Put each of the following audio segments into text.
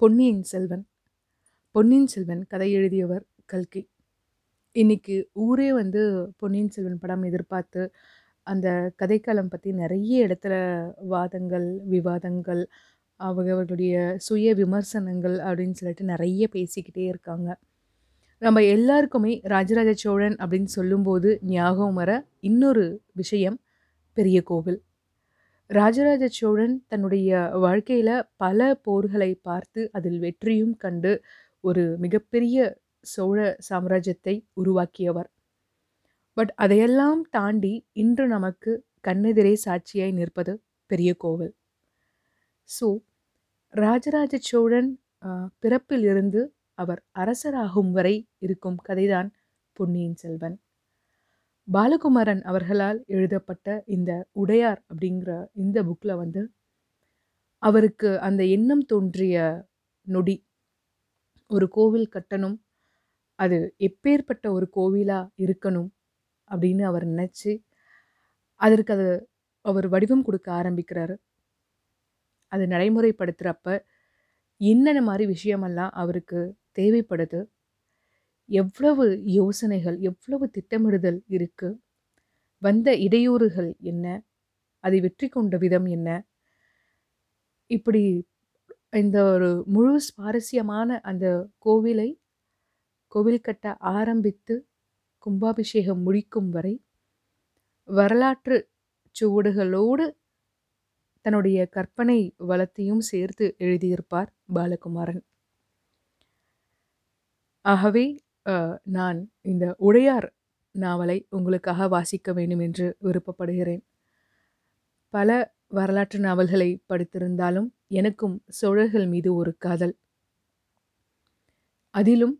பொன்னியின் செல்வன். பொன்னியின் செல்வன் கதை எழுதியவர் கல்கி. இன்றைக்கி ஊரே வந்து பொன்னியின் செல்வன் படம் எதிர்பார்த்து அந்த கதைக்காலம் பற்றி நிறைய இடத்துல வாதங்கள் விவாதங்கள் அவர்களுடைய சுய விமர்சனங்கள் அப்படின்னு சொல்லிட்டு நிறைய பேசிக்கிட்டே இருக்காங்க. நம்ம எல்லாருக்குமே ராஜராஜ சோழன் அப்படின்னு சொல்லும்போது ஞாபகம் வர இன்னொரு விஷயம் பெரிய கோவில். ராஜராஜ சோழன் தன்னுடைய வாழ்க்கையில் பல போர்களை பார்த்து அதில் வெற்றியும் கண்டு ஒரு மிகப்பெரிய சோழ சாம்ராஜ்யத்தை உருவாக்கியவர். பட் அதையெல்லாம் தாண்டி இன்று நமக்கு கண்ணெதிரே சாட்சியாய் நிற்பது பெரிய கோவில். ஸோ ராஜராஜ சோழன் பிறப்பிலிருந்து அவர் அரசராகும் வரை இருக்கும் கதைதான் பொன்னியின் செல்வன். பாலகுமாரன் அவர்களால் எழுதப்பட்ட இந்த உடையார் அப்படிங்கிற இந்த புக்கில் வந்து அவருக்கு அந்த எண்ணம் தோன்றிய நொடி. ஒரு கோவில் கட்டணும். அது எப்பேற்பட்ட ஒரு கோவிலாக இருக்கணும் அப்படின்னு அவர் நினச்சி அதற்கு அது அவர் வடிவம் கொடுக்க ஆரம்பிக்கிறாரு. அது நடைமுறைப்படுத்துகிறப்ப என்னென்ன மாதிரி விஷயமெல்லாம் அவருக்கு தேவைப்படுது எவ்வளவு யோசனைகள் எவ்வளவு திட்டமிடுதல் இருக்கு? வந்த இடையூறுகள் என்ன? அதை வெற்றி கொண்ட விதம் என்ன? இப்படி இந்த ஒரு முழு சுவாரஸ்யமான அந்த கோவிலை கோவில் கட்ட ஆரம்பித்து கும்பாபிஷேகம் முடிக்கும் வரை வரலாற்று சுவடுகளோடு தன்னுடைய கற்பனை வளத்தையும் சேர்த்து எழுதியிருப்பார் பாலகுமாரன். ஆகவே அஹ், நான் இந்த உடையார் நாவலை உங்களுக்காக வாசிக்க வேண்டும் என்று விருப்பப்படுகிறேன். பல வரலாற்று நாவல்களை படித்திருந்தாலும் எனக்கும் சோழர்கள் மீது ஒரு காதல். அதிலும்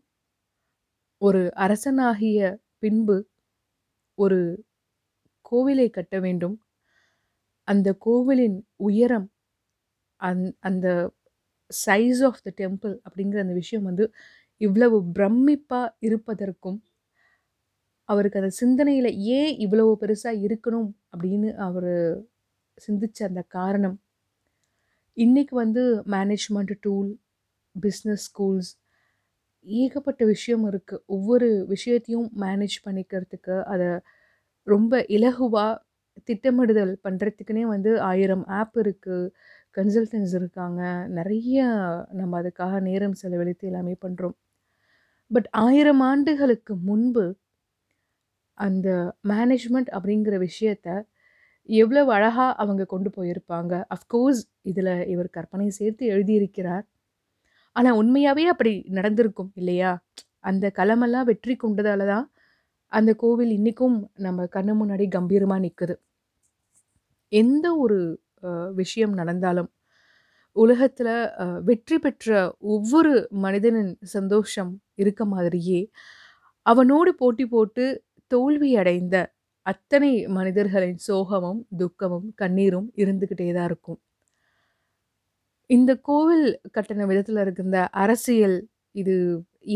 ஒரு அரசனாகிய பின்பு ஒரு கோவிலை கட்ட வேண்டும். அந்த கோவிலின் உயரம் அந் அந்த சைஸ் ஆஃப் த டெம்பிள் அப்படிங்கிற அந்த விஷயம் வந்து இவ்வளவு பிரமிப்பாக இருப்பதற்கும் அவருக்கு அந்த சிந்தனையில் ஏன் இவ்வளவு பெருசாக இருக்கணும் அப்படின்னு அவர் சிந்திச்ச அந்த காரணம். இன்றைக்கி வந்து மேனேஜ்மெண்ட் டூல் பிஸ்னஸ் ஸ்கூல்ஸ் ஏகப்பட்ட விஷயம் இருக்குது ஒவ்வொரு விஷயத்தையும் மேனேஜ் பண்ணிக்கிறதுக்கு அதை ரொம்ப இலகுவாக திட்டமிடுதல் பண்ணுறதுக்குனே வந்து ஆயிரம் ஆப் இருக்குது கன்சல்டன்ஸ் இருக்காங்க. நிறைய நம்ம அதுக்காக நேரம் செலவழித்து எல்லாமே பண்ணுறோம் பட் ஆயிரம் ஆண்டுகளுக்கு முன்பு அந்த மேனேஜ்மெண்ட் அப்படிங்கிற விஷயத்த எவ்வளவு அழகாக அவங்க கொண்டு போயிருப்பாங்க. அஃப்கோர்ஸ் இதில் இவர் கற்பனை சேர்த்து எழுதியிருக்கிறார். ஆனால் உண்மையாகவே அப்படி நடந்திருக்கும் இல்லையா? அந்த களமெல்லாம் வெற்றி கொண்டதால தான் அந்த கோவில் இன்றைக்கும் நம்ம கண்ணு முன்னாடி கம்பீரமாக நிற்குது எந்த ஒரு விஷயம் நடந்தாலும் உலகத்தில் வெற்றி பெற்ற ஒவ்வொரு மனிதனின் சந்தோஷம் இருக்க மாதிரியே. அவனோடு போட்டி போட்டு தோல்வி அடைந்த அத்தனை மனிதர்களின் சோகமும் துக்கமும் கண்ணீரும் இருந்துக்கிட்டே தான் இருக்கும். இந்த கோவில் கட்டின விதத்தில் இருக்கின்ற அரசியல் இது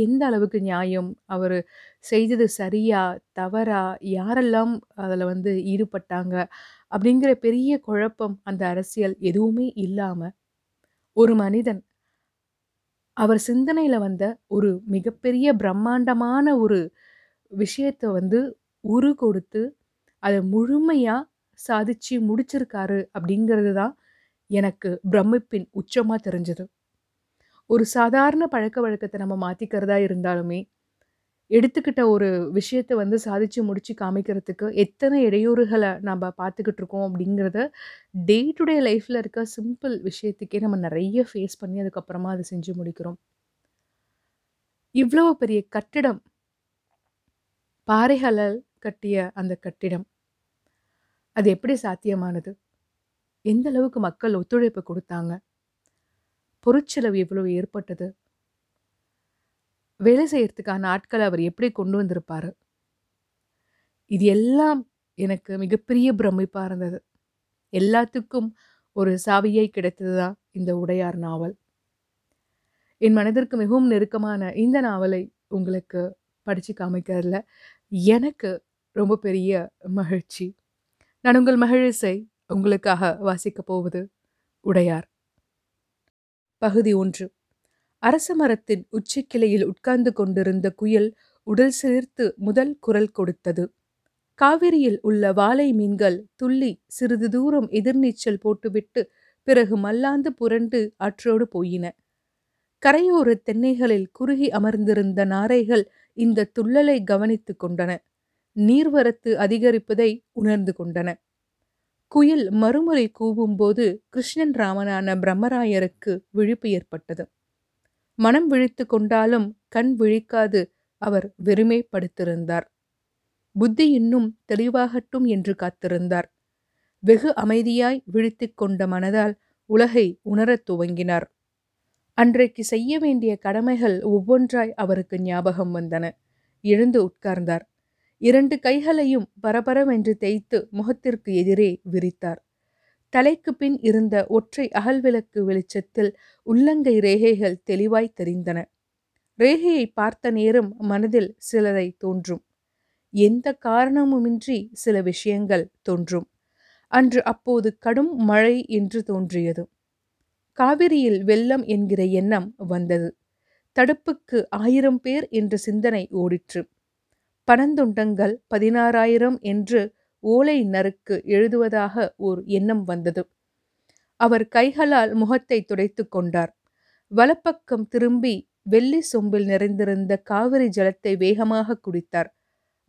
எந்த அளவுக்கு நியாயம்? அவர் செய்தது சரியா தவறா? யாரெல்லாம் அதில் வந்து ஈடுபட்டாங்க? அப்படிங்கிற பெரிய குழப்பம் அந்த அரசியல் எதுவுமே இல்லாமல் ஒரு மனிதன் அவர் சிந்தனையில் வந்த ஒரு மிகப்பெரிய பிரம்மாண்டமான ஒரு விஷயத்தை வந்து உரு கொடுத்து அதை முழுமையாக சாதிச்சு முடிச்சிருக்காரு அப்படிங்கிறது தான் எனக்கு பிரமிப்பின் உச்சமாக தெரிஞ்சது. ஒரு சாதாரண பழக்க வழக்கத்தை நம்ம மாற்றிக்கிறதா இருந்தாலுமே எடுத்துக்கிட்ட ஒரு விஷயத்தை வந்து சாதிச்சு முடித்து காமிக்கிறதுக்கு எத்தனை இடையூறுகளை நம்ம பார்த்துக்கிட்டு இருக்கோம் அப்படிங்கிறத டே டு டே லைஃப்பில் இருக்க சிம்பிள் விஷயத்துக்கே நம்ம நிறைய ஃபேஸ் பண்ணி அதுக்கப்புறமா அதை செஞ்சு முடிக்கிறோம். இவ்வளோ பெரிய கட்டிடம் பாறைகளால் கட்டிய அந்த கட்டிடம் அது எப்படி சாத்தியமானது? எந்த அளவுக்கு மக்கள் ஒத்துழைப்பு கொடுத்தாங்க? பொருட்செலவு எவ்வளவு ஏற்பட்டது? வேலை செய்யறதுக்கான ஆட்களை அவர் எப்படி கொண்டு வந்திருப்பார்? இது எல்லாம் எனக்கு மிகப்பெரிய பிரமிப்பாக இருந்தது எல்லாத்துக்கும் ஒரு சாவியை கிடைத்தது தான் இந்த உடையார் நாவல். என் மனதிற்கு மிகவும் நெருக்கமான இந்த நாவலை உங்களுக்கு படித்து காமிக்கிறதுல எனக்கு ரொம்ப பெரிய மகிழ்ச்சி. நான் உங்கள் மகிழிசை உங்களுக்காக வாசிக்கப் போவது உடையார். பகுதி ஒன்று. அரச மரத்தின் உச்சிக்கிளையில் உட்கார்ந்து கொண்டிருந்த குயில் உடல் சிலிர்த்து முதல் குரல் கொடுத்தது. காவிரியில் உள்ள வாலை மீன்கள் துள்ளி சிறிது தூரம் எதிர்நீச்சல் போட்டுவிட்டு பிறகு மல்லாந்து புரண்டு ஆற்றோடு போயின. கரையோர தென்னைகளில் குறுகி அமர்ந்திருந்த நாரைகள் இந்த துள்ளலை கவனித்துக் கொண்டன. நீர்வரத்து அதிகரிப்பதை உணர்ந்து கொண்டன. குயில் மறுமுறை கூவும்போது கிருஷ்ணன் ராமனான பிரம்மராயருக்கு விழிப்பு ஏற்பட்டது. மனம் விழித்து கொண்டாலும் கண் விழிக்காது அவர் வெறுமே படுத்திருந்தார் புத்தி இன்னும் தெளிவாகட்டும் என்று காத்திருந்தார். வெகு அமைதியாய் விழித்துக் கொண்ட மனதால் உலகை உணரத் துவங்கினார். அன்றைக்கு செய்ய வேண்டிய கடமைகள் ஒவ்வொன்றாய் அவருக்கு ஞாபகம் வந்தன. எழுந்து உட்கார்ந்தார். இரண்டு கைகளையும் பரபரவென்று தேய்த்து முகத்திற்கு எதிரே விரித்தார். தலைக்கு பின் இருந்த ஒற்றை அகல்விளக்கு வெளிச்சத்தில் உள்ளங்கை ரேகைகள் தெளிவாய் தெரிந்தன. ரேகையை பார்த்த நேரம் மனதில் சிலரை தோன்றும். எந்த காரணமுமின்றி சில விஷயங்கள் தோன்றும். அன்று அப்போது கடும் மழை என்று தோன்றியது. காவிரியில் வெள்ளம் என்கிற எண்ணம் வந்தது. தடுப்புக்கு ஆயிரம் பேர் என்ற சிந்தனை ஓடிற்று. பனந்துண்டங்கள் பதினாறாயிரம் என்று ஓலை நறுக்கு எழுதுவதாக ஓர் எண்ணம் வந்தது. அவர் கைகளால் முகத்தை துடைத்து கொண்டார். வலப்பக்கம் திரும்பி வெள்ளி சொம்பில் நிறைந்திருந்த காவிரி ஜலத்தை வேகமாக குடித்தார்.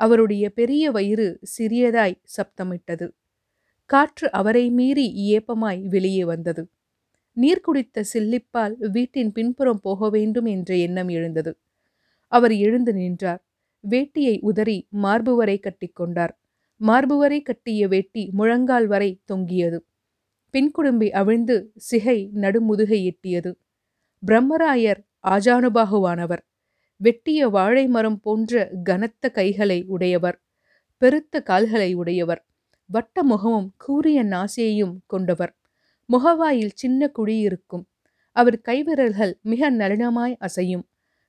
அவருடைய பெரிய வயிறு சிறியதாய் சப்தமிட்டது. காற்று அவரை மீறி ஏப்பமாய் வெளியே வந்தது. நீர் குடித்த சில்லிப்பால் வீட்டின் பின்புறம் போக வேண்டும் என்ற எண்ணம் எழுந்தது. அவர் எழுந்து நின்றார். வேட்டியை உதறி மார்பு வரை கட்டிக்கொண்டார் மார்பு வரை கட்டிய வேட்டி முழங்கால் வரை தொங்கியது. பின்குடும்பி அவிழ்ந்து சிகை நடுமுதுகை எட்டியது. பிரம்மராயர் ஆஜானுபாகுவானவர். வெட்டிய வாழை மரம் போன்ற கனத்த கைகளை உடையவர். பெருத்த கால்களை உடையவர். வட்ட முகமும் கூரிய நாசியையும் கொண்டவர். முகவாயில் சின்ன குழி இருக்கும். அவர் கைவிரல்கள் மிக நளினமாய் அசையும்.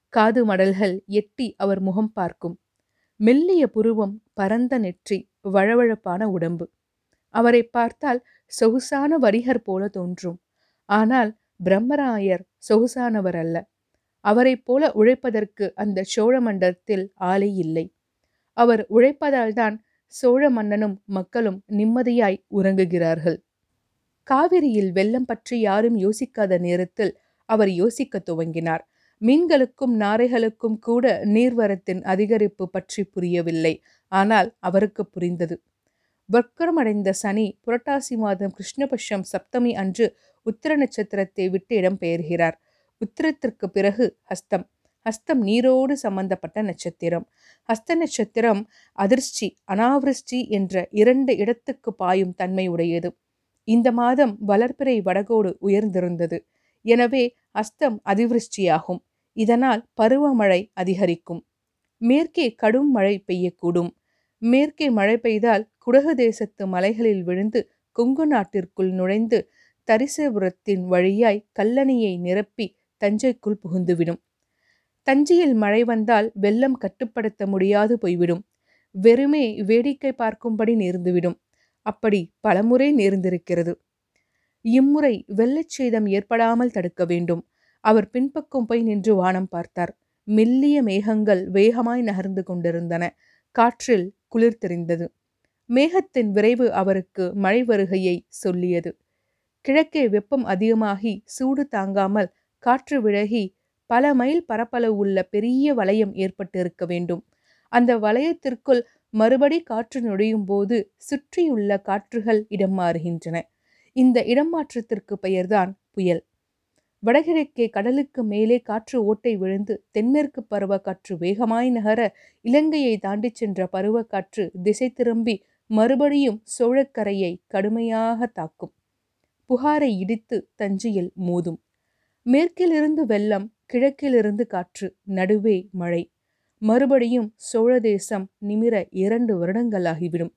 காது மடல்கள் எட்டி அவர் முகம் பார்க்கும். மெல்லிய புருவம் பரந்த நெற்றி. வழவழப்பான உடம்பு. அவரை பார்த்தால் சொகுசான வரிகர் போல தோன்றும். ஆனால் பிரம்மராயர் சொகுசானவர் அல்ல அவரைப் போல உழைப்பதற்கு அந்த சோழ மண்டலத்தில் ஆளே இல்லை. அவர் உழைப்பதால்தான் சோழ மன்னனும் மக்களும் நிம்மதியாய் உறங்குகிறார்கள். காவிரியில் வெள்ளம் பற்றி யாரும் யோசிக்காத நேரத்தில் அவர் யோசிக்க துவங்கினார். மீன்களுக்கும் நாரைகளுக்கும் கூட நீர்வரத்தின் அதிகரிப்பு பற்றி புரியவில்லை. ஆனால் அவருக்கு புரிந்தது. வக்கரமடைந்த சனி புரட்டாசி மாதம் கிருஷ்ணபட்சம் சப்தமி அன்று உத்திர நட்சத்திரத்தை விட்டு இடம்பெயர்கிறார். உத்திரத்திற்கு பிறகு ஹஸ்தம். ஹஸ்தம் நீரோடு சம்பந்தப்பட்ட நட்சத்திரம். ஹஸ்த நட்சத்திரம் அதிர்ஷ்டி அனாவிருஷ்டி என்ற இரண்டு இடத்துக்கு பாயும் தன்மை உடையது இந்த மாதம் வளர்ப்பிறை வடகோடு உயர்ந்திருந்தது. எனவே அஸ்தம் அதிவிருஷ்டியாகும். இதனால் பருவமழை அதிகரிக்கும். மேற்கே கடும் மழை பெய்யக்கூடும். மேற்கே மழை பெய்தால் குடகு தேசத்து மலைகளில் விழுந்து கொங்கு நாட்டிற்குள் நுழைந்து தரிசபுரத்தின் வழியாய் கல்லணையை நிரப்பி தஞ்சைக்குள் புகுந்துவிடும். தஞ்சையில் மழை வந்தால் வெள்ளம் கட்டுப்படுத்த முடியாது போய்விடும். வெறுமே வேடிக்கை பார்க்கும்படி நேர்ந்துவிடும். அப்படி பலமுறை நேர்ந்திருக்கிறது. இம்முறை வெள்ளச்சேதம் ஏற்படாமல் தடுக்க வேண்டும். அவர் பின்பக்கம் போய் நின்று வானம் பார்த்தார். மெல்லிய மேகங்கள் வேகமாய் நகர்ந்து கொண்டிருந்தன. காற்றில் குளிர் தெரிந்தது. மேகத்தின் விரைவு அவருக்கு மழை வருகையை சொல்லியது. கிழக்கே வெப்பம் அதிகமாகி சூடு தாங்காமல் காற்று விலகி பல மைல் பரப்பளவு உள்ள பெரிய வளையம் ஏற்பட்டிருக்க வேண்டும். அந்த வளையத்திற்குள் மறுபடி காற்று நுழையும் போது சுற்றியுள்ள காற்றுகள் இடம் மாறுகின்றன. இந்த இடமாற்றத்திற்கு பெயர்தான் புயல். வடகிழக்கே கடலுக்கு மேலே காற்று ஓட்டை விழுந்து தென்மேற்கு பருவக்காற்று வேகமாய் நகர இலங்கையை தாண்டி சென்ற பருவக்காற்று திசை திரும்பி மறுபடியும் சோழக்கரையை கடுமையாக தாக்கும். புகாரை இடித்து தஞ்சையில் மோதும். மேற்கிலிருந்து வெள்ளம் கிழக்கிலிருந்து காற்று நடுவே மழை. மறுபடியும் சோழ தேசம் நிமிர இரண்டு வருடங்களாகிவிடும்.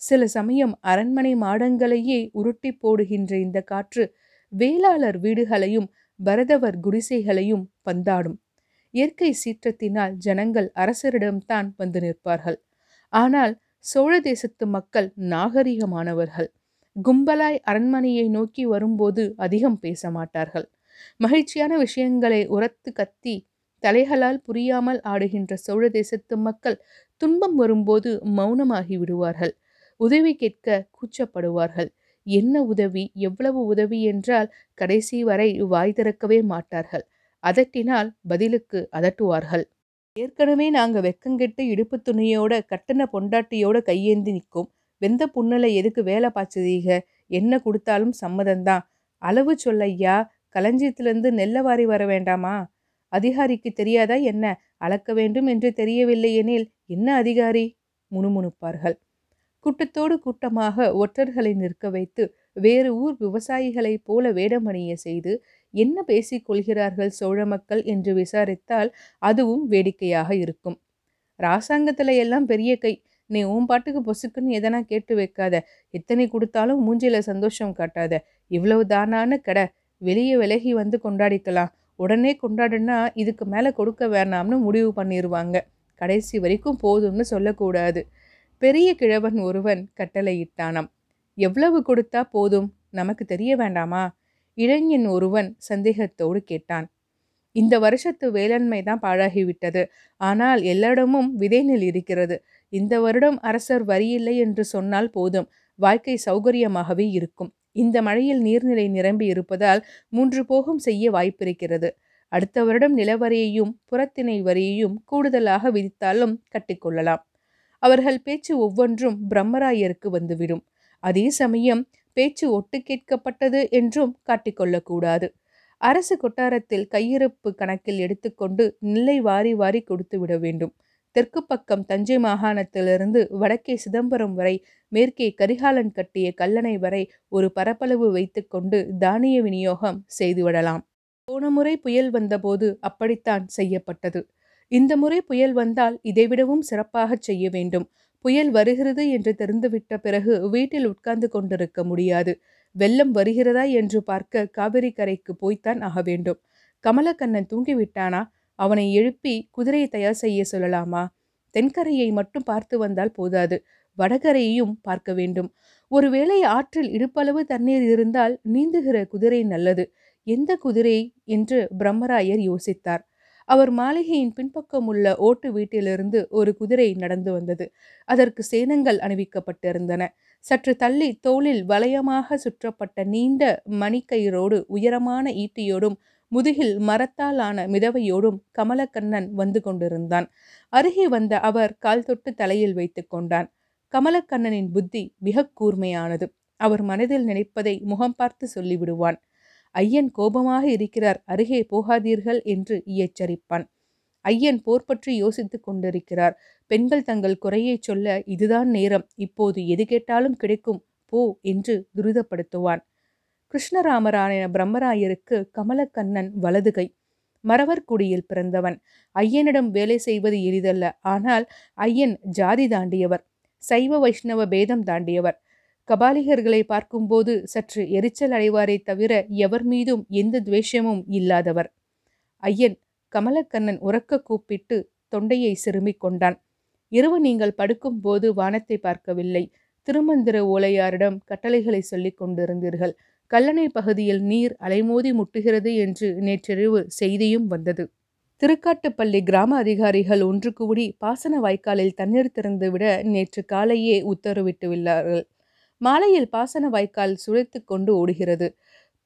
சில சமயம் அரண்மனை மாடங்களையே உருட்டி போடுகின்ற இந்த காற்று வேளாளர் வீடுகளையும் பரதவர் குடிசைகளையும் பந்தாடும். இயற்கை சீற்றத்தினால் ஜனங்கள் அரசரிடம்தான் வந்து நிற்பார்கள். ஆனால் சோழ தேசத்து மக்கள் நாகரிகமானவர்கள். கும்பலாய் அரண்மனையை நோக்கி வரும்போது அதிகம் பேச மாட்டார்கள். மகிழ்ச்சியான விஷயங்களை உரத்து கத்தி தலைகளால் புரியாமல் ஆடுகின்ற சோழ தேசத்து மக்கள் துன்பம் வரும்போது மௌனமாகி விடுவார்கள். உதவி கேட்க கூச்சப்படுவார்கள். என்ன உதவி எவ்வளவு உதவி என்றால் கடைசி வரை வாய் திறக்கவே மாட்டார்கள். அதட்டினால் பதிலுக்கு அதட்டுவார்கள். ஏற்கனவே நாங்கள் வெக்கங்கெட்டு இடுப்பு துணியோட கட்டண பொண்டாட்டியோட கையேந்தி நிற்கும். வெந்த புண்ணலை எதுக்கு வேலை பாய்ச்சதீக? என்ன கொடுத்தாலும் சம்மதம்தான். அளவு சொல்லையா களஞ்சியத்திலிருந்து நெல்லவாரி வர வேண்டாமா? அதிகாரிக்கு தெரியாதா என்ன? அளக்க வேண்டும் என்று தெரியவில்லை எனில் என்ன அதிகாரி? முணுமுணுப்பார்கள். கூட்டத்தோடு கூட்டமாக ஒற்றர்களை நிற்க வைத்து வேறு ஊர் விவசாயிகளைப் போல வேடமணிய செய்து என்ன பேசிக் கொள்கிறார்கள் சோழ மக்கள்? என்று விசாரித்தால் அதுவும் வேடிக்கையாக இருக்கும். ராசாங்கத்தில் எல்லாம் பெரிய கை. நீ உன் பாட்டுக்கு பொசுக்குன்னு எதனா கேட்டு வைக்காத. எத்தனை கொடுத்தாலும் மூஞ்சில சந்தோஷம் காட்டாத. இவ்வளவு தானான கடை. வெளியே விலகி வந்து கொண்டாடிக்கலாம். உடனே கொண்டாடுனா இதுக்கு மேலே கொடுக்க வேணாம்னு முடிவு பண்ணிடுவாங்க கடைசி வரைக்கும் போதும்னு சொல்லக்கூடாது. பெரிய கிழவன் ஒருவன் கட்டளையிட்டானாம். எவ்வளவு கொடுத்தா போதும்? நமக்கு தெரிய வேண்டாமா? இளைஞன் ஒருவன் சந்தேகத்தோடு கேட்டான். இந்த வருஷத்து வேளாண்மை தான் பாழாகிவிட்டது. ஆனால் எல்லாரிடமும் விதைநெல் இருக்கிறது. இந்த வருடம் அரசர் வரியில்லை என்று சொன்னால் போதும். வாழ்க்கை சௌகரியமாகவே இருக்கும். இந்த மழையில் நீர்நிலை நிரம்பி இருப்பதால் மூன்று போகம் செய்ய வாய்ப்பிருக்கிறது. அடுத்த வருடம் நிலவரியையும் புறத்திணை வரியையும் கூடுதலாக விதித்தாலும் கட்டிக்கொள்ளலாம். அவர்கள் பேச்சு ஒவ்வொன்றும் பிரம்மராயருக்கு வந்துவிடும். அதே சமயம் பேச்சு ஒட்டு கேட்கப்பட்டது என்றும் காட்டிக்கொள்ளக்கூடாது. அரசு கொட்டாரத்தில் கையிருப்பு கணக்கில் எடுத்துக்கொண்டு நெல்லை வாரி வாரி கொடுத்து விட வேண்டும். தெற்கு பக்கம் தஞ்சை மாகாணத்திலிருந்து வடக்கே சிதம்பரம் வரை மேற்கே கரிகாலன் கட்டிய கல்லணை வரை ஒரு பரப்பளவு வைத்துக்கொண்டு தானிய விநியோகம் செய்துவிடலாம். போன முறை புயல் வந்தபோது அப்படித்தான் செய்யப்பட்டது. இந்த முறை புயல் வந்தால் இதைவிடவும் சிறப்பாக செய்ய வேண்டும். புயல் வருகிறது என்று தெரிந்துவிட்ட பிறகு வீட்டில் உட்கார்ந்து கொண்டிருக்க முடியாது. வெள்ளம் வருகிறதா என்று பார்க்க காவிரி கரைக்கு போய்த்தான் ஆக வேண்டும். கமலக்கண்ணன் தூங்கிவிட்டானா? அவனை எழுப்பி குதிரையை தயார் செய்ய சொல்லலாமா? தென்கரையை மட்டும் பார்த்து வந்தால் போதாது. வடகரையையும் பார்க்க வேண்டும். ஒருவேளை ஆற்றில் இடுப்பளவு தண்ணீர் இருந்தால் நீந்துகிற குதிரை நல்லது. எந்த குதிரை? என்று பிரம்மராயர் யோசித்தார். அவர் மாளிகையின் பின்பக்கம் உள்ள ஓட்டு வீட்டிலிருந்து ஒரு குதிரை நடந்து வந்தது. அதற்கு சேனங்கள் அணிவிக்கப்பட்டிருந்தன. சற்று தள்ளி தோளில் வளையமாக சுற்றப்பட்ட நீண்ட மணிக்கயிறோடு உயரமான ஈட்டியோடும் முதுகில் மரத்தால் ஆன மிதவையோடும் கமலக்கண்ணன் வந்து கொண்டிருந்தான். அருகே வந்த அவர் கால் தொட்டு தலையில் வைத்து கொண்டான். கமலக்கண்ணனின் புத்தி மிக கூர்மையானது. அவர் மனதில் நினைப்பதை முகம் பார்த்து சொல்லிவிடுவான். ஐயன் கோபமாக இருக்கிறார் அருகே போகாதீர்கள் என்று எச்சரிப்பான் ஐயன் போர் பற்றி யோசித்து கொண்டிருக்கிறார். பெண்கள் தங்கள் குறையை சொல்ல இதுதான் நேரம் இப்போது எது கேட்டாலும் கிடைக்கும் போ என்று துரிதப்படுத்துவான். கிருஷ்ணராமரான பிரம்மராயருக்கு கமலக்கண்ணன் வலதுகை மறவர்குடியில் பிறந்தவன். ஐயனிடம் வேலை செய்வது எளிதல்ல ஆனால் ஐயன் ஜாதி தாண்டியவர். சைவ வைஷ்ணவ பேதம் தாண்டியவர். கபாலிகர்களை பார்க்கும்போது சற்று எரிச்சல் அடைவாரே தவிர எவர் மீதும் எந்த துவேஷமும் இல்லாதவர். ஐயன் கமலக்கண்ணன் உறக்க கூப்பிட்டு தொண்டையை சிறுமிக் கொண்டான். இரவு நீங்கள் படுக்கும்போது வானத்தை பார்க்கவில்லை. திருமந்திர ஓலையாரிடம் கட்டளைகளை சொல்லிக் கொண்டிருந்தீர்கள். கல்லணை பகுதியில் நீர் அலைமோதி முட்டுகிறது என்று நேற்றிரவு செய்தியும் வந்தது. திருக்காட்டுப்பள்ளி கிராம அதிகாரிகள் ஒன்று கூடி பாசன வாய்க்காலில் தண்ணீர் திறந்துவிட நேற்று காலையே உத்தரவிட்டுள்ளார்கள் மாலையில் பாசன வாய்க்கால் சுழைத்து கொண்டு ஓடுகிறது.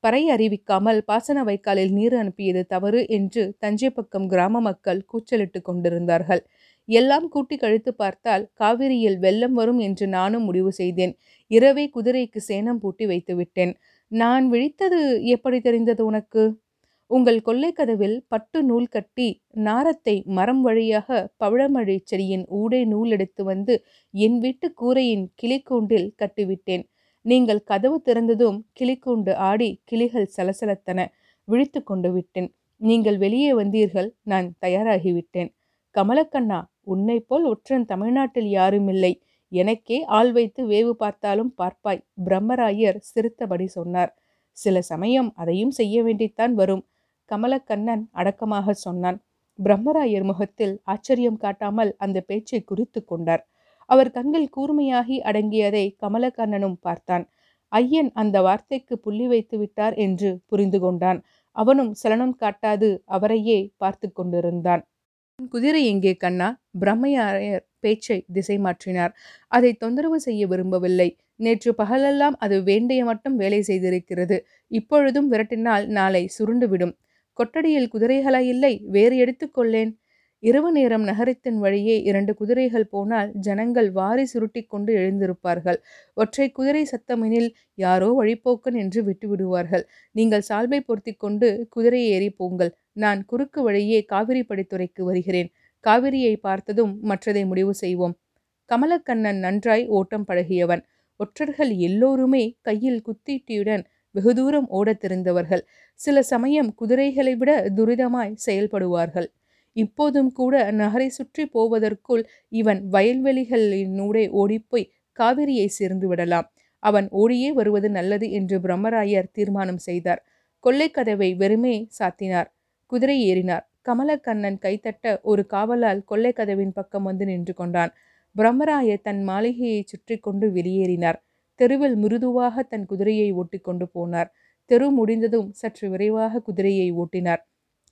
பறை அறிவிக்காமல் பாசன வாய்க்காலில் நீர் அனுப்பியது தவறு என்று தஞ்சை பக்கம் கிராம மக்கள் கூச்சலிட்டு கொண்டிருந்தார்கள். எல்லாம் கூட்டி கழித்து பார்த்தால் காவிரியில் வெள்ளம் வரும் என்று நானும் முடிவு செய்தேன். இரவே குதிரைக்கு சேனம் பூட்டி வைத்து விட்டேன் நான் விழித்தது எப்படி தெரிந்தது உனக்கு? உங்கள் கொல்லைக்கதவில் பட்டு நூல் கட்டி நாரத்தை மரம் வழியாக பவழமழை செடியின் ஊடே நூல் எடுத்து வந்து என் வீட்டு கூரையின் கிளிக்கூண்டில் கட்டிவிட்டேன். நீங்கள் கதவு திறந்ததும் கிளிக்கூண்டு ஆடி கிளிகள் சலசலத்தன விழித்து கொண்டு விட்டேன். நீங்கள் வெளியே வந்தீர்கள் நான் தயாராகிவிட்டேன். கமலக்கண்ணா உன்னை போல் ஒற்றன் தமிழ்நாட்டில் யாருமில்லை. எனக்கே ஆள் வைத்து வேவு பார்த்தாலும் பார்ப்பாய். பிரம்மராயர் சிரித்தபடி சொன்னார். சில சமயம் அதையும் செய்ய வேண்டித்தான் வரும். கமலக்கண்ணன் அடக்கமாக சொன்னான். பிரம்மராயர் முகத்தில் ஆச்சரியம் காட்டாமல் அந்த பேச்சை குறித்து கொண்டார். அவர் கண்கள் கூர்மையாகி அடங்கியதை கமலக்கண்ணனும் பார்த்தான். ஐயன் அந்த வார்த்தைக்கு புள்ளி வைத்து விட்டார் என்று புரிந்து கொண்டான். அவனும் சலனம் காட்டாது அவரையே பார்த்து கொண்டிருந்தான். குதிரை எங்கே கண்ணா? பிரம்மையாரையர் பேச்சை திசை மாற்றினார். அதை தொந்தரவு செய்ய விரும்பவில்லை. நேற்று பகலெல்லாம் அது வேண்டிய மட்டும் வேலை செய்திருக்கிறது. இப்பொழுதும் விரட்டினால் நாளை சுருண்டுவிடும் கொட்டடியில் குதிரைகளா இல்லை வேறு எடுத்துக்கொள்ளேன் இரவு நேரம் நகரத்தின் வழியே இரண்டு குதிரைகள் போனால் ஜனங்கள் வாரி சுருட்டி கொண்டு எழுந்திருப்பார்கள். ஒற்றை குதிரை சத்தமெனில் யாரோ வழிப்போக்கன் என்று விட்டுவிடுவார்கள் நீங்கள் சால்வை பொருத்தி கொண்டு குதிரை ஏறி போங்கள். நான் குறுக்கு வழியே காவிரி படித்துறைக்கு வருகிறேன். காவிரியை பார்த்ததும் மற்றதை முடிவு செய்வோம். கமலக்கண்ணன் நன்றாய் ஓட்டம் பழகியவன். ஒற்றர்கள் எல்லோருமே கையில் குத்தீட்டியுடன் வெகு தூரம் ஓடத் தெரிந்தவர்கள். சில சமயம் குதிரைகளை விட துரிதமாய் செயல்படுவார்கள். இப்போதும் கூட நகரை சுற்றி போவதற்குள் இவன் வயல்வெளிகளினூடே ஓடிப்போய் காவிரியை சேர்ந்து விடலாம். அவன் ஓடியே வருவது நல்லது என்று பிரம்மராயர் தீர்மானம் செய்தார். கொள்ளைக்கதவை வெறுமே சாத்தினார். குதிரை ஏறினார். கமலக்கண்ணன் கைத்தட்ட ஒரு காவலால் கொள்ளைக்கதவின் பக்கம் வந்து நின்று கொண்டான். பிரம்மராயர் தன் மாளிகையை சுற்றி கொண்டு வெளியேறினார். தெருவில் மிருதுவாக தன் குதிரையை ஓட்டிக்கொண்டு போனார். தெரு முடிந்ததும் சற்று விரைவாக குதிரையை ஓட்டினார்.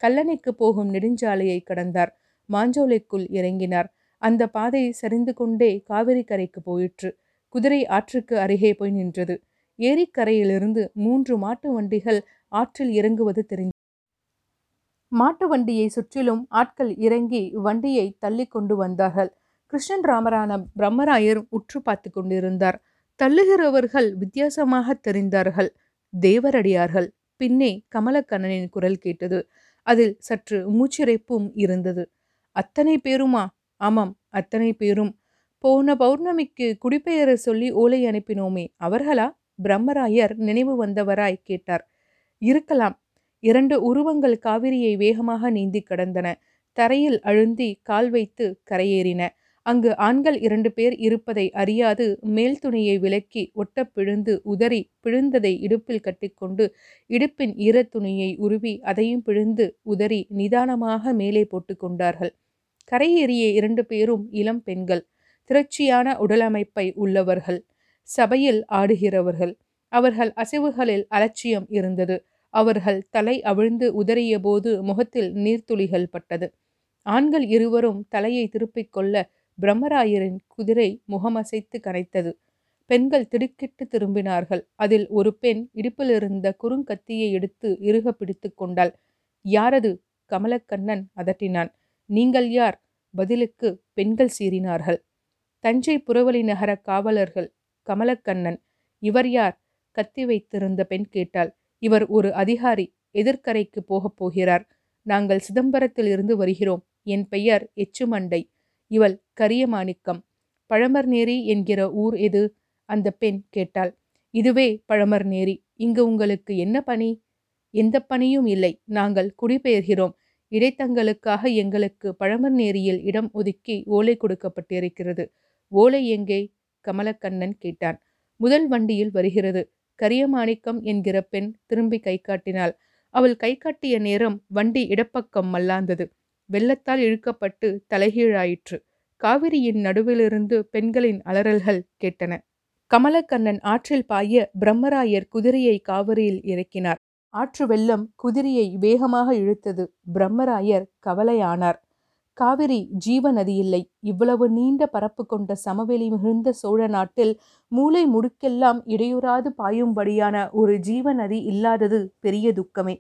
கல்லணைக்கு போகும் நெடுஞ்சாலையை கடந்தார். மாஞ்சோலைக்குள் இறங்கினார். அந்த பாதை சரிந்து கொண்டே காவிரி கரைக்கு போயிற்று. குதிரை ஆற்றுக்கு அருகே போய் நின்றது. ஏரிக்கரையிலிருந்து மூன்று மாட்டு வண்டிகள் ஆற்றில் இறங்குவது தெரிந்தது மாட்டு வண்டியை சுற்றிலும் ஆட்கள் இறங்கி வண்டியை தள்ளி கொண்டு வந்தார்கள். கிருஷ்ணன் ராமரான பிரம்மராயர் உற்று பார்த்து கொண்டிருந்தார். தள்ளுகிறவர்கள் வித்தியாசமாக தெரிந்தார்கள். தேவரடியார்கள். பின்னே கமலக்கண்ணனின் குரல் கேட்டது. அதில் சற்று மூச்சிறைப்பும் இருந்தது. அத்தனை பேருமா? ஆமாம் அத்தனை பேரும். போன பௌர்ணமிக்கு குடிபெயர சொல்லி ஓலை அனுப்பினோமே அவர்களா? பிரம்மராயர் நினைவு வந்தவராய் கேட்டார். இருக்கலாம். இரண்டு உருவங்கள் காவிரியை வேகமாக நீந்தி கடந்தன. தரையில் அழுந்தி கால் வைத்து கரையேறின. அங்கு ஆண்கள் இரண்டு பேர் இருப்பதை அறியாது மேல் துணியை விலக்கி ஒட்ட பிழுந்து உதறி பிழுந்ததை இடுப்பில் கட்டிக்கொண்டு இடுப்பின் ஈர துணியை உருவி அதையும் பிழுந்து உதறி நிதானமாக மேலே போட்டுக்கொண்டார்கள் கரையேறிய இரண்டு பேரும் இளம் பெண்கள் திரட்சியான உடலமைப்பை உள்ளவர்கள் சபையில் ஆடுகிறவர்கள். அவர்கள் அசைவுகளில் அலட்சியம் இருந்தது. அவர்கள் தலை அவிழ்ந்து உதறிய போது முகத்தில் நீர்த்துளிகள் பட்டது. ஆண்கள் இருவரும் தலையை திருப்பிக் கொள்ள பிரம்மராயரின் குதிரை முகமசைத்து கரைத்தது. பெண்கள் திடுக்கிட்டு திரும்பினார்கள். அதில் ஒரு பெண் இடுப்பிலிருந்த குறுங்கத்தியை எடுத்து இறுக பிடித்து கொண்டாள். யாரது? கமலக்கண்ணன் அதட்டினான். நீங்கள் யார்? பதிலுக்கு பெண்கள் சீறினார்கள். தஞ்சை புறவழி நகர காவலர்கள். கமலக்கண்ணன். இவர் யார்? கத்தி வைத்திருந்த பெண் கேட்டாள். இவர் ஒரு அதிகாரி. எதிர்க்கரைக்கு போகப் போகிறார். நாங்கள் சிதம்பரத்தில் இருந்து வருகிறோம். என் பெயர் எச்சுமண்டை. இவள் கரியமாணிக்கம் பழமர்நேரி என்கிற ஊர் எது? அந்த பெண் கேட்டாள். இதுவே பழமர்நேரி இங்கு உங்களுக்கு என்ன பணி? எந்த பணியும் இல்லை நாங்கள் குடிபெயர்கிறோம். இடைத்தங்களுக்காக எங்களுக்கு பழமர்நேரியில் இடம் ஒதுக்கி ஓலை கொடுக்கப்பட்டிருக்கிறது. ஓலை எங்கே? கமலக்கண்ணன் கேட்டான். முதல் வண்டியில் வருகிறது. கரியமாணிக்கம் என்கிற பெண் திரும்பி கை காட்டினாள். அவள் கை காட்டிய நேரம் வண்டி இடப்பக்கம் மல்லாந்தது. வெள்ளத்தால் இழுக்கப்பட்டு தலைகீழாயிற்று. காவிரியின் நடுவிலிருந்து பெண்களின் அலறல்கள் கேட்டன. கமலக்கண்ணன் ஆற்றில் பாய பிரம்மராயர் குதிரையை காவிரியில் இறக்கினார். ஆற்று வெள்ளம் குதிரையை வேகமாக இழுத்தது பிரம்மராயர் கவலையானார். காவிரி ஜீவ நதியில்லை இவ்வளவு நீண்ட பரப்பு கொண்ட சமவெளி மிகுந்த சோழ நாட்டில் மூளை முடுக்கெல்லாம் இடையூறாது பாயும்படியான ஒரு ஜீவ நதி இல்லாதது பெரிய துக்கமே.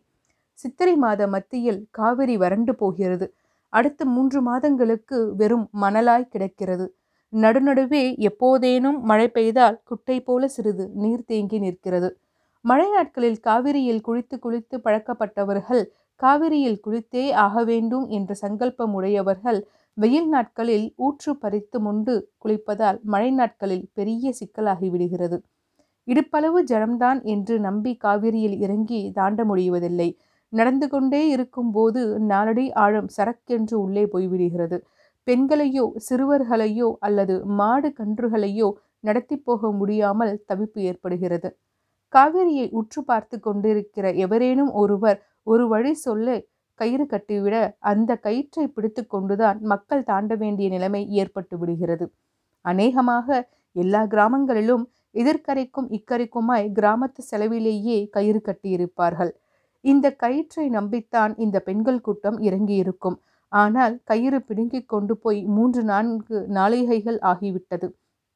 சித்திரை மாத மத்தியில் காவிரி வறண்டு போகிறது. அடுத்த மூன்று மாதங்களுக்கு வெறும் மணலாய் கிடக்கிறது. நடுநடுவே எப்போதேனும் மழை பெய்தால் குட்டை போல சிறிது நீர் தேங்கி நிற்கிறது. மழை நாட்களில் காவிரியில் குளித்து குளித்து பழக்கப்பட்டவர்கள் காவிரியில் குளித்தே ஆக வேண்டும் என்ற சங்கல்பம் உடையவர்கள் வெயில் நாட்களில் ஊற்று பறித்து முண்டு குளிப்பதால் மழை நாட்களில் பெரிய சிக்கலாகி விடுகிறது. இடுப்பளவு ஜலம்தான் என்று நம்பி காவிரியில் இறங்கி தாண்ட முடிவதில்லை. நடந்து கொண்டே இருக்கும்போது நாளடி ஆழம் சரக்கென்று உள்ளே போய்விடுகிறது. பெண்களையோ சிறுவர்களையோ அல்லது மாடு கன்றுகளையோ நடத்தி போக முடியாமல் தவிப்பு ஏற்படுகிறது. காவிரியை உற்று பார்த்து கொண்டிருக்கிற எவரேனும் ஒருவர் ஒரு வழி சொல்ல கயிறு கட்டிவிட அந்த கயிற்றை பிடித்து கொண்டுதான் மக்கள் தாண்ட வேண்டிய நிலைமை ஏற்பட்டு விடுகிறது. அநேகமாக எல்லா கிராமங்களிலும் எதிர்கரைக்கும் இக்கரைக்குமாய் கிராமத்து செலவிலேயே கயிறு கட்டியிருப்பார்கள். இந்த கயிற்றை நம்பித்தான் இந்த பெண்கள் கூட்டம் இறங்கியிருக்கும். ஆனால் கயிறு பிடுங்கிக் கொண்டு போய் மூன்று நான்கு நாளிகைகள் ஆகிவிட்டது.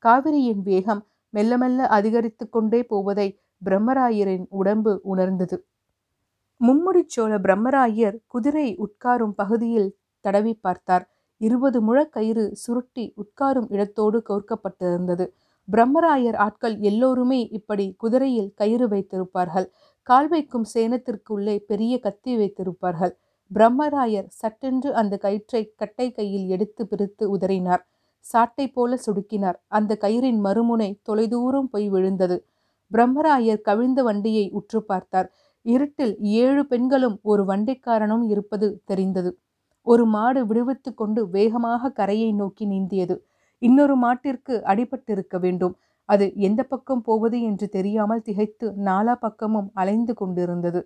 காவிரியின் வேகம் மெல்ல மெல்ல அதிகரித்து கொண்டே போவதை பிரம்மராயரின் உடம்பு உணர்ந்தது. மும்முடிச்சோழ பிரம்மராயர் குதிரை உட்காரும் பகுதியில் தடவி பார்த்தார். இருபது முழக்கயிறு கயிறு சுருட்டி உட்காரும் இடத்தோடு கோர்க்கப்பட்டிருந்தது. பிரம்மராயர் ஆட்கள் எல்லோருமே இப்படி குதிரையில் கயிறு வைத்திருப்பார்கள். கால் வைக்கும் சேனத்திற்குள்ளே பெரிய கத்தி வைத்திருப்பார்கள். பிரம்மராயர் சட்டென்று அந்த கயிற்றை கட்டை கையில் எடுத்து பிரித்து உதறினார். சாட்டை போல சுடுக்கினார். அந்த கயிறின் மறுமுனை தொலைதூரம் போய் விழுந்தது. பிரம்மராயர் கவிழ்ந்த வண்டியை உற்று பார்த்தார். இருட்டில் ஏழு பெண்களும் ஒரு வண்டிக்காரனும் இருப்பது தெரிந்தது. ஒரு மாடு விடுவித்து கொண்டு வேகமாக கரையை நோக்கி நீந்தியது. இன்னொரு மாட்டிற்கு அடிபட்டிருக்க வேண்டும். அது எந்த பக்கம் போவது என்று தெரியாமல் திகைத்து நாலா பக்கமும் அலைந்து கொண்டிருந்தது.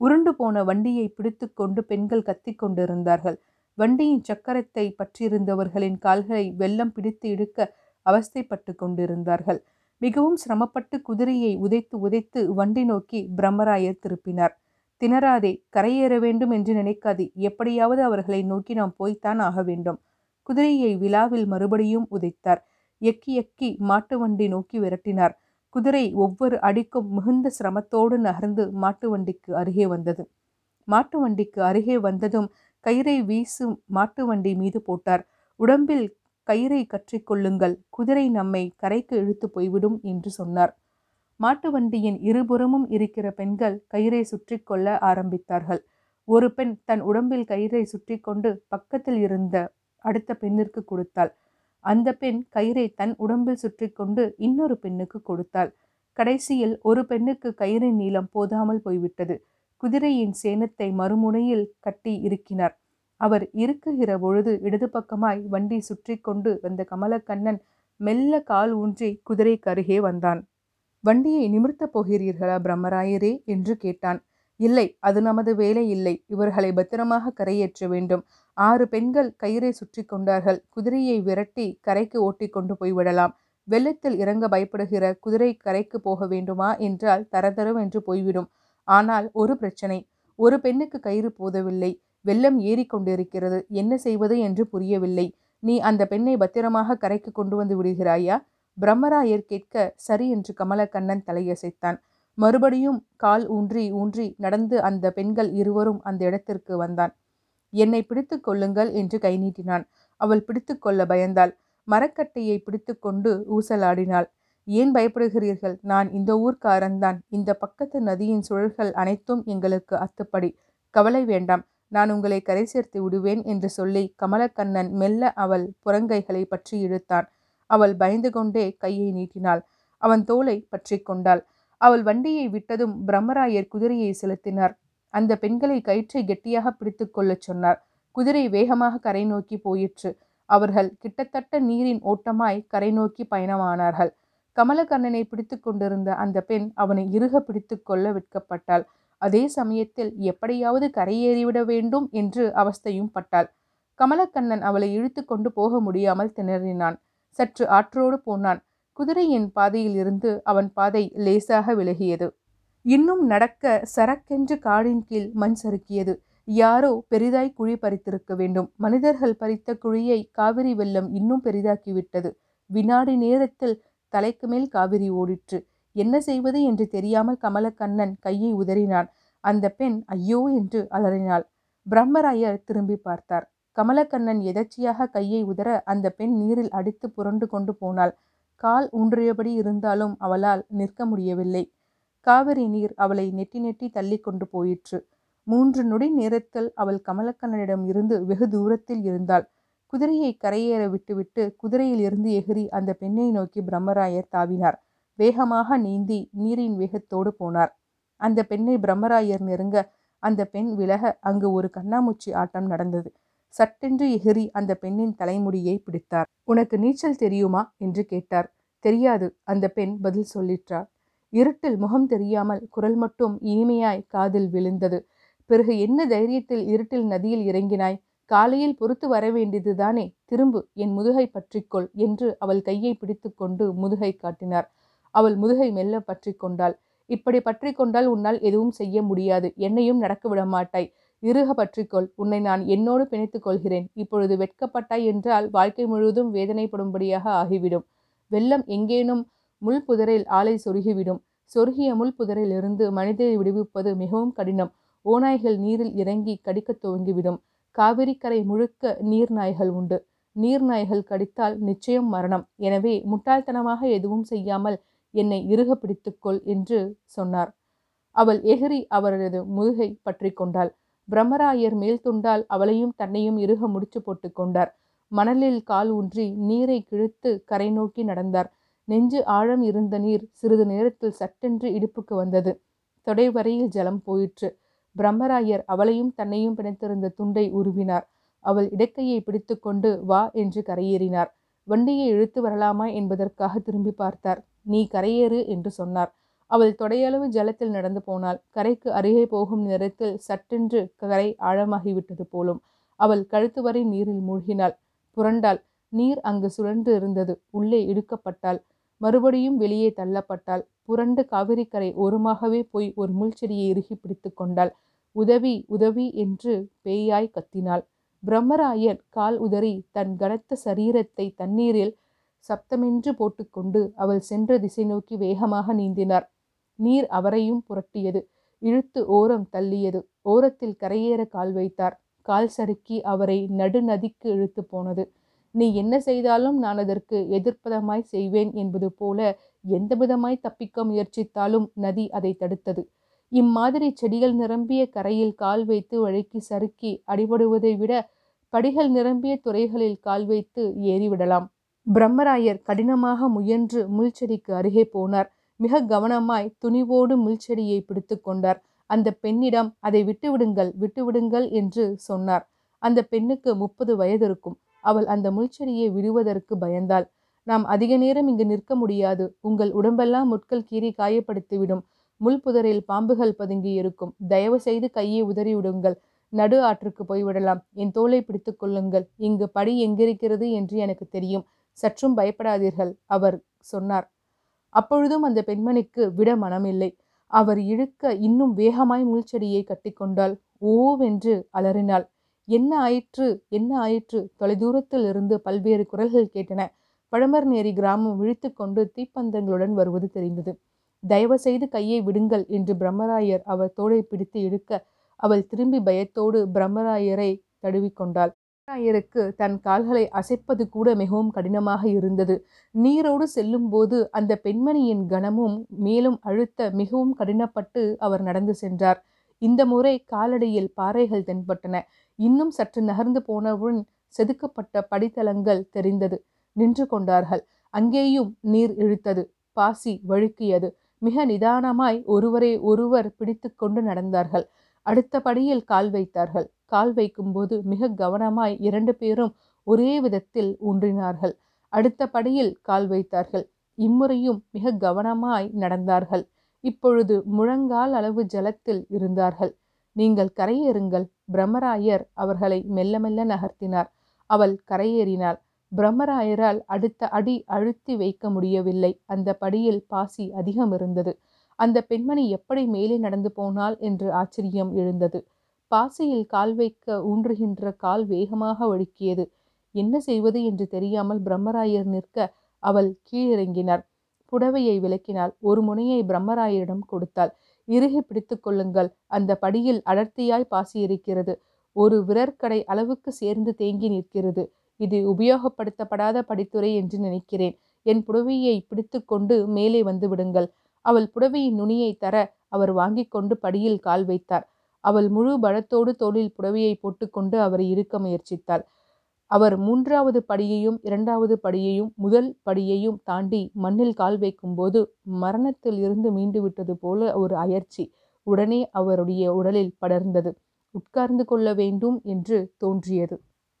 உருண்டு போன வண்டியை பிடித்து கொண்டு பெண்கள் கத்திக் கொண்டிருந்தார்கள். வண்டியின் சக்கரத்தை பற்றியிருந்தவர்களின் கால்களை வெள்ளம் பிடித்து இழுக்க அவஸ்தைப்பட்டு கொண்டிருந்தார்கள். மிகவும் சிரமப்பட்டு குதிரையை உதைத்து உதைத்து வண்டி நோக்கி பிரம்மராயர் திருப்பினார் திணறாதே கரையேற வேண்டும் என்று நினைக்காது. எப்படியாவது அவர்களை நோக்கி நாம் போய்த்தான் ஆக வேண்டும். குதிரையை விழாவில் மறுபடியும் உதைத்தார். எக்கி எக்கி மாட்டு வண்டி நோக்கி விரட்டினார். குதிரை ஒவ்வொரு அடிக்கும் மிகுந்த சிரமத்தோடு நகர்ந்து மாட்டு வண்டிக்கு அருகே வந்தது. மாட்டு வண்டிக்கு அருகே வந்ததும் கயிறை வீசும் மாட்டு வண்டி மீது போட்டார். உடம்பில் கயிறை கற்றிக்கொள்ளுங்கள் குதிரை நம்மை கரைக்கு இழுத்து போய்விடும் என்று சொன்னார். மாட்டு வண்டியின் இருபுறமும் இருக்கிற பெண்கள் கயிறை சுற்றி கொள்ள ஆரம்பித்தார்கள். ஒரு பெண் தன் உடம்பில் கயிறை சுற்றி கொண்டு பக்கத்தில் இருந்த அடுத்த பெண்ணிற்கு கொடுத்தாள். அந்த பெண் கயிறை தன் உடம்பில் சுற்றி கொண்டு இன்னொரு பெண்ணுக்கு கொடுத்தாள். கடைசியில் ஒரு பெண்ணுக்கு கயிறின் நீளம் போதாமல் போய்விட்டது. குதிரையின் சேனத்தை மறுமுனையில் கட்டி இருக்கினார் அவர் இருக்குகிற பொழுது இடது பக்கமாய் வண்டி சுற்றி கொண்டு வந்த கமலக்கண்ணன் மெல்ல கால் ஊன்றி குதிரைக்கு அருகே வந்தான். வண்டியை நிமிர்த்தப் போகிறீர்களா பிரம்மராயரே என்று கேட்டான். இல்லை அது நமது வேலை இல்லை. இவர்களை பத்திரமாக கரையேற்ற வேண்டும். ஆறு பெண்கள் கயிறை சுற்றி கொண்டார்கள். குதிரையை விரட்டி கரைக்கு ஓட்டி கொண்டு போய்விடலாம் வெள்ளத்தில் இறங்க பயப்படுகிற குதிரை கரைக்கு போக வேண்டுமா என்றால் தரதரவென்று போய்விடும். ஆனால் ஒரு பிரச்சனை. ஒரு பெண்ணுக்கு கயிறு போதவில்லை. வெள்ளம் ஏறிக்கொண்டிருக்கிறது என்ன செய்வது என்று புரியவில்லை. நீ அந்த பெண்ணை பத்திரமாக கரைக்கு கொண்டு வந்து விடுகிறாயா? பிரம்மராயர் கேட்க சரி என்று கமலக்கண்ணன் தலையசைத்தான். மறுபடியும் கால் ஊன்றி ஊன்றி நடந்து அந்த பெண்கள் இருவரும் அந்த இடத்திற்கு வந்தான். என்னை பிடித்து கொள்ளுங்கள் என்று கை நீட்டினான். அவள் பிடித்து கொள்ள பயந்தாள். மரக்கட்டையை பிடித்து கொண்டு ஊசலாடினாள். ஏன் பயப்படுகிறீர்கள்? நான் இந்த ஊர்க்காரன்தான். இந்த பக்கத்து நதியின் சுழல்கள் அனைத்தும் எங்களுக்கு அத்துப்படி. கவலை வேண்டாம். நான் உங்களை கரை சேர்த்து விடுவேன் என்று சொல்லி கமலக்கண்ணன் மெல்ல அவள் புறங்கைகளை பற்றி இழுத்தான். அவள் பயந்து கொண்டே கையை நீட்டினாள். அவன் தோலை பற்றி கொண்டாள். அவள் வண்டியை விட்டதும் பிரம்மராயர் குதிரையை செலுத்தினார். அந்த பெண்களை கயிற்றை கெட்டியாக பிடித்து கொள்ளச் சொன்னார். குதிரை வேகமாக கரை நோக்கி போயிற்று. அவர்கள் கிட்டத்தட்ட நீரின் ஓட்டமாய் கரை நோக்கி பயணமானார்கள். கமலக்கண்ணனை பிடித்து கொண்டிருந்த அந்த பெண் அவனை இறுக பிடித்து கொள்ள விற்கப்பட்டாள் அதே சமயத்தில் எப்படியாவது கரையேறிவிட வேண்டும் என்று அவஸ்தையும் பட்டாள். கமலக்கண்ணன் அவளை இழுத்து கொண்டு போக முடியாமல் திணறினான். சற்று ஆற்றோடு போனான். குதிரையின் பாதையில் இருந்து அவன் பாதை லேசாக விலகியது. இன்னும் நடக்க சரக்கென்று காடின் கீழ் மண் சறுக்கியது. யாரோ பெரிதாய் குழி பறித்திருக்க வேண்டும். மனிதர்கள் பறித்த குழியை காவிரி வெள்ளம் இன்னும் பெரிதாக்கிவிட்டது. வினாடி நேரத்தில் தலைக்கு மேல் காவிரி ஓடிற்று. என்ன செய்வது என்று தெரியாமல் கமலக்கண்ணன் கையை உதறினான். அந்த பெண் ஐயோ என்று அலறினாள். பிரம்மராயர் திரும்பி பார்த்தார். கமலக்கண்ணன் எதர்ச்சியாக கையை உதற அந்த பெண் நீரில் அடித்து புரண்டு கொண்டு போனாள். கால் ஊன்றியபடி இருந்தாலும் அவளால் நிற்க முடியவில்லை. காவிரி நீர் அவளை நெட்டி நெட்டி தள்ளி கொண்டு போயிற்று. மூன்று நொடி நேரத்தில் அவள் கமலக்கண்ணனிடம் இருந்து வெகு தூரத்தில் இருந்தாள். குதிரையை கரையேற விட்டுவிட்டு குதிரையில் இருந்து எகிரி அந்த பெண்ணை நோக்கி பிரம்மராயர் தாவினார். வேகமாக நீந்தி நீரின் வேகத்தோடு போனார். அந்த பெண்ணை பிரம்மராயர் நெருங்க அந்த பெண் விலக அங்கு ஒரு கண்ணாமூச்சி ஆட்டம் நடந்தது. சட்டென்று எகிரி அந்த பெண்ணின் தலைமுடியை பிடித்தார். உனக்கு நீச்சல் தெரியுமா? என்று கேட்டார். தெரியாது அந்த பெண் பதில் சொல்லிற்றார் இருட்டில் முகம் தெரியாமல் குரல் மட்டும் இனிமையாய் காதில் விழுந்தது. பிறகு என்ன தைரியத்தில் இருட்டில் நதியில் இறங்கினாய்? காலையில் பொறுத்து வர வேண்டியதுதானே திரும்பு என் முதுகை பற்றிக்கொள் என்று அவள் கையை பிடித்துக்கொண்டு முதுகை காட்டினார். அவள் முதுகை மெல்ல பற்றி கொண்டாள். இப்படி பற்றி கொண்டால் உன்னால் எதுவும் செய்ய முடியாது. என்னையும் நடக்க விட மாட்டாய். இருக பற்றிக்கொள். உன்னை நான் என்னோடு பிணைத்துக் கொள்கிறேன். இப்பொழுது வெட்கப்பட்டாய் என்றால் வாழ்க்கை முழுவதும் வேதனைப்படும்படியாக ஆகிவிடும். வெள்ளம் எங்கேனும் முள் புதரில் ஆளை சொருகிவிடும். சொருகிய முள் புதரில் இருந்து மனிதரை விடுவிப்பது மிகவும் கடினம். ஓநாய்கள் நீரில் இறங்கி கடிக்கத் துவங்கிவிடும். காவிரிக்கரை முழுக்க நீர்நாய்கள் உண்டு. நீர்நாய்கள் கடித்தால் நிச்சயம் மரணம். எனவே முட்டாள்தனமாக எதுவும் செய்யாமல் என்னை இறுக பிடித்துக்கொள் என்று சொன்னார். அவள் எகிரி அவரது முதுகை பற்றி கொண்டாள். பிரம்மராயர் மேல் துண்டால் அவளையும் தன்னையும் இறுக முடிச்சு போட்டு கொண்டார். மணலில் கால் ஊன்றி நீரை கிழித்து கரை நோக்கி நடந்தார். நெஞ்சு ஆழம் இருந்த நீர் சிறிது நேரத்தில் சட்டென்று இடுப்புக்கு வந்தது. தொடைவரையில் ஜலம் போயிற்று. பிரம்மராயர் அவளையும் தன்னையும் பிணைத்திருந்த துண்டை உருவினார். அவள் இடக்கையை பிடித்துக்கொண்டு வா என்று கரையேறினார். வண்டியை இழுத்து வரலாமா என்பதற்காக திரும்பி பார்த்தார். நீ கரையேறு என்று சொன்னார். அவள் தொடையளவு ஜலத்தில் நடந்து போனாள். கரைக்கு அருகே போகும் நேரத்தில் சட்டென்று கரை ஆழமாகிவிட்டது போலும். அவள் கழுத்து வரை நீரில் மூழ்கினாள். புரண்டாள். நீர் அங்கு சுழன்று இருந்தது. உள்ளே இழுக்கப்பட்டாள் மறுபடியும் வெளியே தள்ளப்பட்டாள். புரண்டு காவிரிக்கரை ஓரமாகவே போய் ஒரு முள்செடியை இறுகி பிடித்து கொண்டாள். உதவி உதவி என்று பேயாய் கத்தினாள். பிரம்மராயர் கால் உதறி தன் கனத்த சரீரத்தை தண்ணீரில் சப்தமென்று போட்டுக்கொண்டு அவள் சென்ற திசை நோக்கி வேகமாக நீந்தினார். நீர் அவரையும் புரட்டியது. இழுத்து ஓரம் தள்ளியது. ஓரத்தில் கரையேற கால் வைத்தார். கால் சறுக்கி அவரை நடுநதிக்கு இழுத்து போனது. நீ என்ன செய்தாலும் நான் அதற்கு எதிர்ப்பதமாய் செய்வேன் என்பது போல எந்த விதமாய் தப்பிக்க முயற்சித்தாலும் நதி அதை தடுத்தது. இம்மாதிரி செடிகள் நிரம்பிய கரையில் கால் வைத்து வழுக்கி சறுக்கி அடிபடுவதை விட படிகள் நிரம்பிய துறைகளில் கால் வைத்து ஏறிவிடலாம். பிரம்மராயர் கடினமாக முயன்று முள்செடிக்கு அருகே போனார். மிக கவனமாய் துணிவோடு முள்செடியை பிடித்து கொண்டார். அந்த பெண்ணிடம் அதை விட்டுவிடுங்கள் விட்டுவிடுங்கள் என்று சொன்னார். அந்த பெண்ணுக்கு முப்பது வயது இருக்கும். அவள் அந்த முள்செடியை விடுவதற்கு பயந்தாள். நாம் அதிக நேரம் இங்கு நிற்க முடியாது. உங்கள் உடம்பெல்லாம் முட்கள் கீறி காயப்படுத்திவிடும். முள் புதரில் பாம்புகள் பதுங்கி இருக்கும். தயவு செய்து கையை உதறிவிடுங்கள் நடு ஆற்றுக்கு போய்விடலாம் என் தோலை பிடித்து கொள்ளுங்கள். இங்கு படி எங்கிருக்கிறது என்று எனக்கு தெரியும். சற்றும் பயப்படாதீர்கள் அவர் சொன்னார். அப்பொழுதும் அந்த பெண்மணிக்கு விட மனமில்லை. அவர் இழுக்க இன்னும் வேகமாய் முள்செடியை கட்டிக்கொண்டாள். ஓவென்று அலறினாள். என்ன ஆயிற்று என்ன ஆயிற்று? தொலைதூரத்தில் இருந்து பல்வேறு குரல்கள் கேட்டன. பழமர்நேரி கிராமம் விழித்து கொண்டு தீப்பந்தங்களுடன் வருவது தெரிந்தது. தயவு செய்து கையை விடுங்கள் என்று பிரம்மராயர் அவர் தோளை பிடித்து இழுக்க அவள் திரும்பி பயத்தோடு பிரம்மராயரை தழுவிக்கொண்டாள் பிரம்மராயருக்கு தன் கால்களை அசைப்பது கூட மிகவும் கடினமாக இருந்தது. நீரோடு செல்லும்போது அந்த பெண்மணியின் கனமும் மேலும் அழுத்த மிகவும் கடினப்பட்டு அவர் நடந்து சென்றார். இந்த முறை காலடியில் பாறைகள் தென்பட்டன. இன்னும் சற்று நகர்ந்து போனவுடன் செதுக்கப்பட்ட படித்தளங்கள் தெரிந்தது. நின்று கொண்டார்கள். அங்கேயும் நீர் இழுத்தது. பாசி வழுக்கியது. மிக நிதானமாய் ஒருவரை ஒருவர் பிடித்து கொண்டு நடந்தார்கள். அடுத்த படியில் கால் வைத்தார்கள். கால் வைக்கும்போது மிக கவனமாய் இரண்டு பேரும் ஒரே விதத்தில் ஊன்றினார்கள். அடுத்த படியில் கால் வைத்தார்கள். இம்முறையும் மிக கவனமாய் நடந்தார்கள். இப்பொழுது முழங்கால் அளவு ஜலத்தில் இருந்தார்கள். நீங்கள் கரையேறுங்கள். பிரம்மராயர் அவர்களை மெல்ல மெல்ல நகர்த்தினார். அவள் கரையேறினாள். பிரம்மராயரால் அடுத்த அடி அழுத்தி வைக்க முடியவில்லை. அந்த படியில் பாசி அதிகம் இருந்தது. அந்த பெண்மணி எப்படி மேலே நடந்து போனாள் என்று ஆச்சரியம் எழுந்தது. பாசியில் கால் வைக்க ஊன்றுகின்ற கால் வேகமாக வழுக்கியது என்ன செய்வது என்று தெரியாமல் பிரம்மராயர் நிற்க அவள் கீழிறங்கினார் புடவையை விளக்கினாள். ஒரு முனையை பிரம்மராயரிடம் கொடுத்தாள். இறுகி பிடித்து கொள்ளுங்கள். அந்த படியில் அடர்த்தியாய் பாசி இருக்கிறது ஒரு விரற்கடை அளவுக்கு சேர்ந்து தேங்கி நிற்கிறது. இது உபயோகப்படுத்தப்படாத படித்துறை என்று நினைக்கிறேன். என் புடவையை பிடித்து கொண்டு மேலே வந்து விடுங்கள். அவள் புடவையின் நுனியை தர அவர் வாங்கி கொண்டு படியில் கால் வைத்தார். அவள் முழு பலத்தோடு தோளில் புடவையை போட்டுக்கொண்டு அவரை இழுக்க முயற்சித்தாள். அவர் மூன்றாவது படியையும் இரண்டாவது படியையும் முதல் படியையும் தாண்டி மண்ணில் கால் வைக்கும்போது மரணத்தில் இருந்து மீண்டு விட்டது போல ஒரு அயர்ச்சி உடனே அவருடைய உடலில் படர்ந்தது. உட்கார்ந்து கொள்ள வேண்டும் என்று தோன்றியது.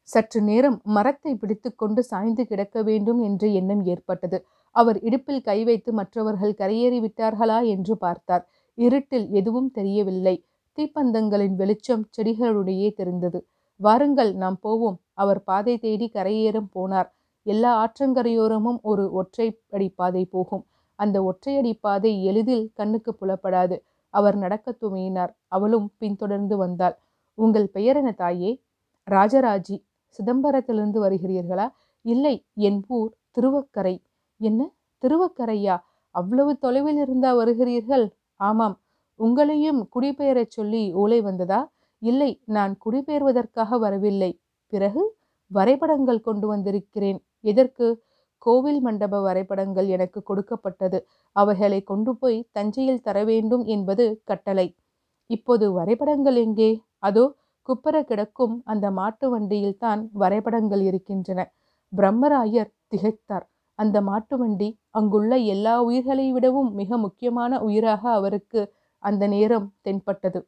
சற்று நேரம் மரத்தை பிடித்துக்கொண்டு சாய்ந்து கிடக்க வேண்டும் என்ற எண்ணம் ஏற்பட்டது. அவர் இடுப்பில் கை வைத்து மற்றவர்கள் கரையேறி விட்டார்களா என்று பார்த்தார். இருட்டில் எதுவும் தெரியவில்லை. தீப்பந்தங்களின் வெளிச்சம் செடிகளுடையே தெரிந்தது. வாருங்கள் நாம் போவோம். அவர் பாதை தேடி கரையேறும் போனார். எல்லா ஆற்றங்கரையோரமும் ஒரு ஒற்றையடி பாதை போகும். அந்த ஒற்றையடி பாதை எளிதில் கண்ணுக்கு புலப்படாது. அவர் நடக்க துமையினார் அவளும் பின்தொடர்ந்து வந்தாள். உங்கள் பெயர் என தாயே? ராஜராஜி. சிதம்பரத்திலிருந்து வருகிறீர்களா? இல்லை என் ஊர் திருவக்கரை. என்ன? திருவக்கரையா? அவ்வளவு தொலைவில் இருந்தா வருகிறீர்கள்? ஆமாம். உங்களையும் குடிபெயரச் சொல்லி ஓலை வந்ததா? இல்லை நான் குடிபெயர்வதற்காக வரவில்லை. பிறகு வரைபடங்கள் கொண்டு வந்திருக்கிறேன். எதற்கு? கோவில் மண்டப வரைபடங்கள் எனக்கு கொடுக்கப்பட்டது. அவைகளை கொண்டு போய் தஞ்சையில் தர வேண்டும் என்பது கட்டளை. இப்போது வரைபடங்கள் எங்கே? அதோ குப்பர கிடக்கும் அந்த மாட்டு வண்டியில் தான் வரைபடங்கள் இருக்கின்றன. பிரம்மராயர் திகைத்தார். அந்த மாட்டு வண்டி அங்குள்ள எல்லா உயிர்களை விடவும் மிக முக்கியமான உயிராக அவருக்கு அந்த நேரம் தென்பட்டது.